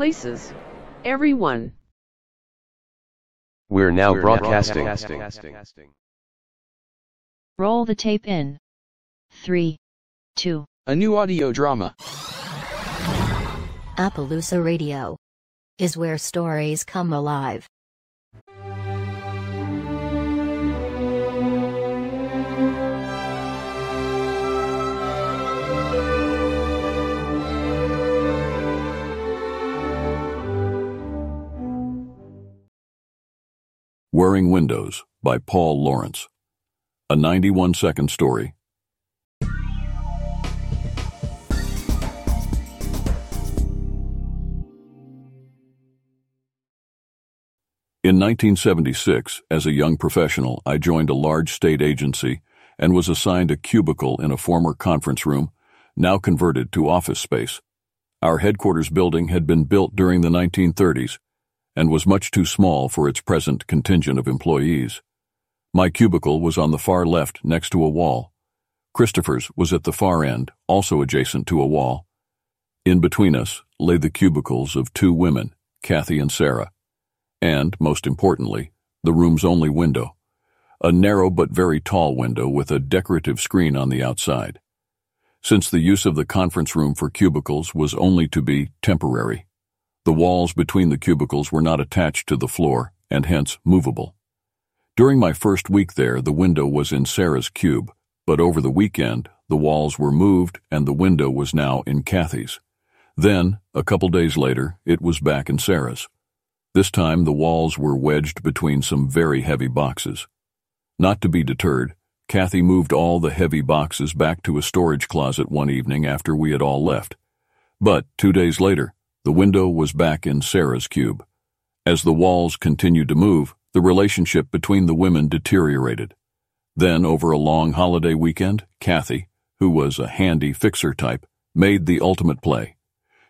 places. Everyone. We're now broadcasting. Roll the tape in. 3, 2, A new audio drama. Appaloosa Radio is where stories come alive. Waring Windows by Paul Lawrence. A 91 second story. In 1976, as a young professional, I joined a large state agency and was assigned a cubicle in a former conference room, now converted to office space. Our headquarters building had been built during the 1930s and was much too small for its present contingent of employees. My cubicle was on the far left next to a wall. Christopher's was at the far end, also adjacent to a wall. In between us lay the cubicles of two women, Kathy and Sarah and, most importantly, the room's only window, a narrow but very tall window with a decorative screen on the outside. Since the use of the conference room for cubicles was only to be temporary, the walls between the cubicles were not attached to the floor and hence movable. During my first week there, the window was in Sarah's cube, but over the weekend, the walls were moved and the window was now in Kathy's. Then, a couple days later, it was back in Sarah's. This time the walls were wedged between some very heavy boxes. Not to be deterred, Kathy moved all the heavy boxes back to a storage closet one evening after we had all left. But two days later, the window was back in Sarah's cube. As the walls continued to move, the relationship between the women deteriorated. Then, over a long holiday weekend, Kathy, who was a handy fixer type, made the ultimate play.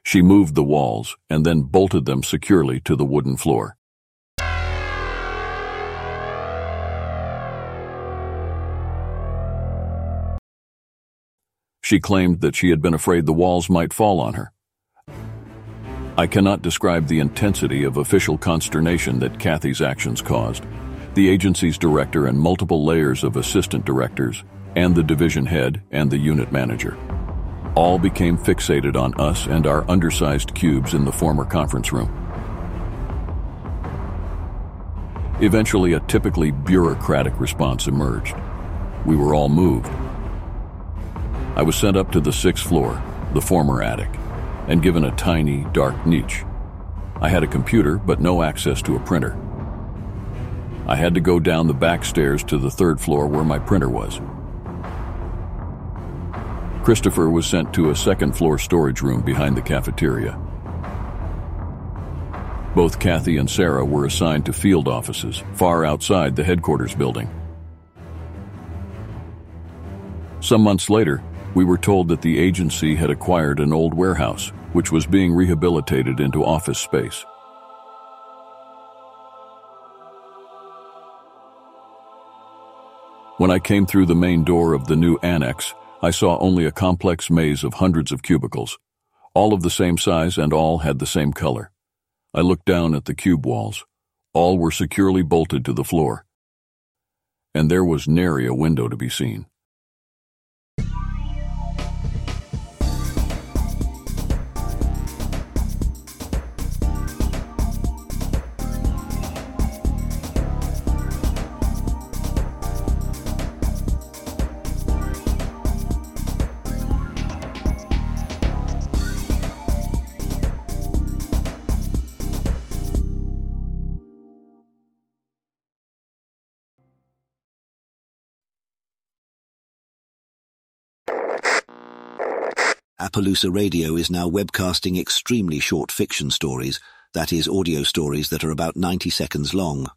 She moved the walls and then bolted them securely to the wooden floor. She claimed that she had been afraid the walls might fall on her. I cannot describe the intensity of official consternation that Kathy's actions caused. The agency's director and multiple layers of assistant directors, and the division head and the unit manager all became fixated on us and our undersized cubes in the former conference room. Eventually, a typically bureaucratic response emerged. We were all moved. I was sent up to the sixth floor, the former attic, and given a tiny, dark niche. I had a computer, but no access to a printer. I had to go down the back stairs to the third floor where my printer was. Christopher was sent to a second floor storage room behind the cafeteria. Both Kathy and Sarah were assigned to field offices far outside the headquarters building. Some months later, we were told that the agency had acquired an old warehouse, which was being rehabilitated into office space. When I came through the main door of the new annex, I saw only a complex maze of hundreds of cubicles, all of the same size and all had the same color. I looked down at the cube walls. All were securely bolted to the floor. And there was nary a window to be seen. Appaloosa Radio is now webcasting extremely short fiction stories, that is, audio stories that are about 90 seconds long.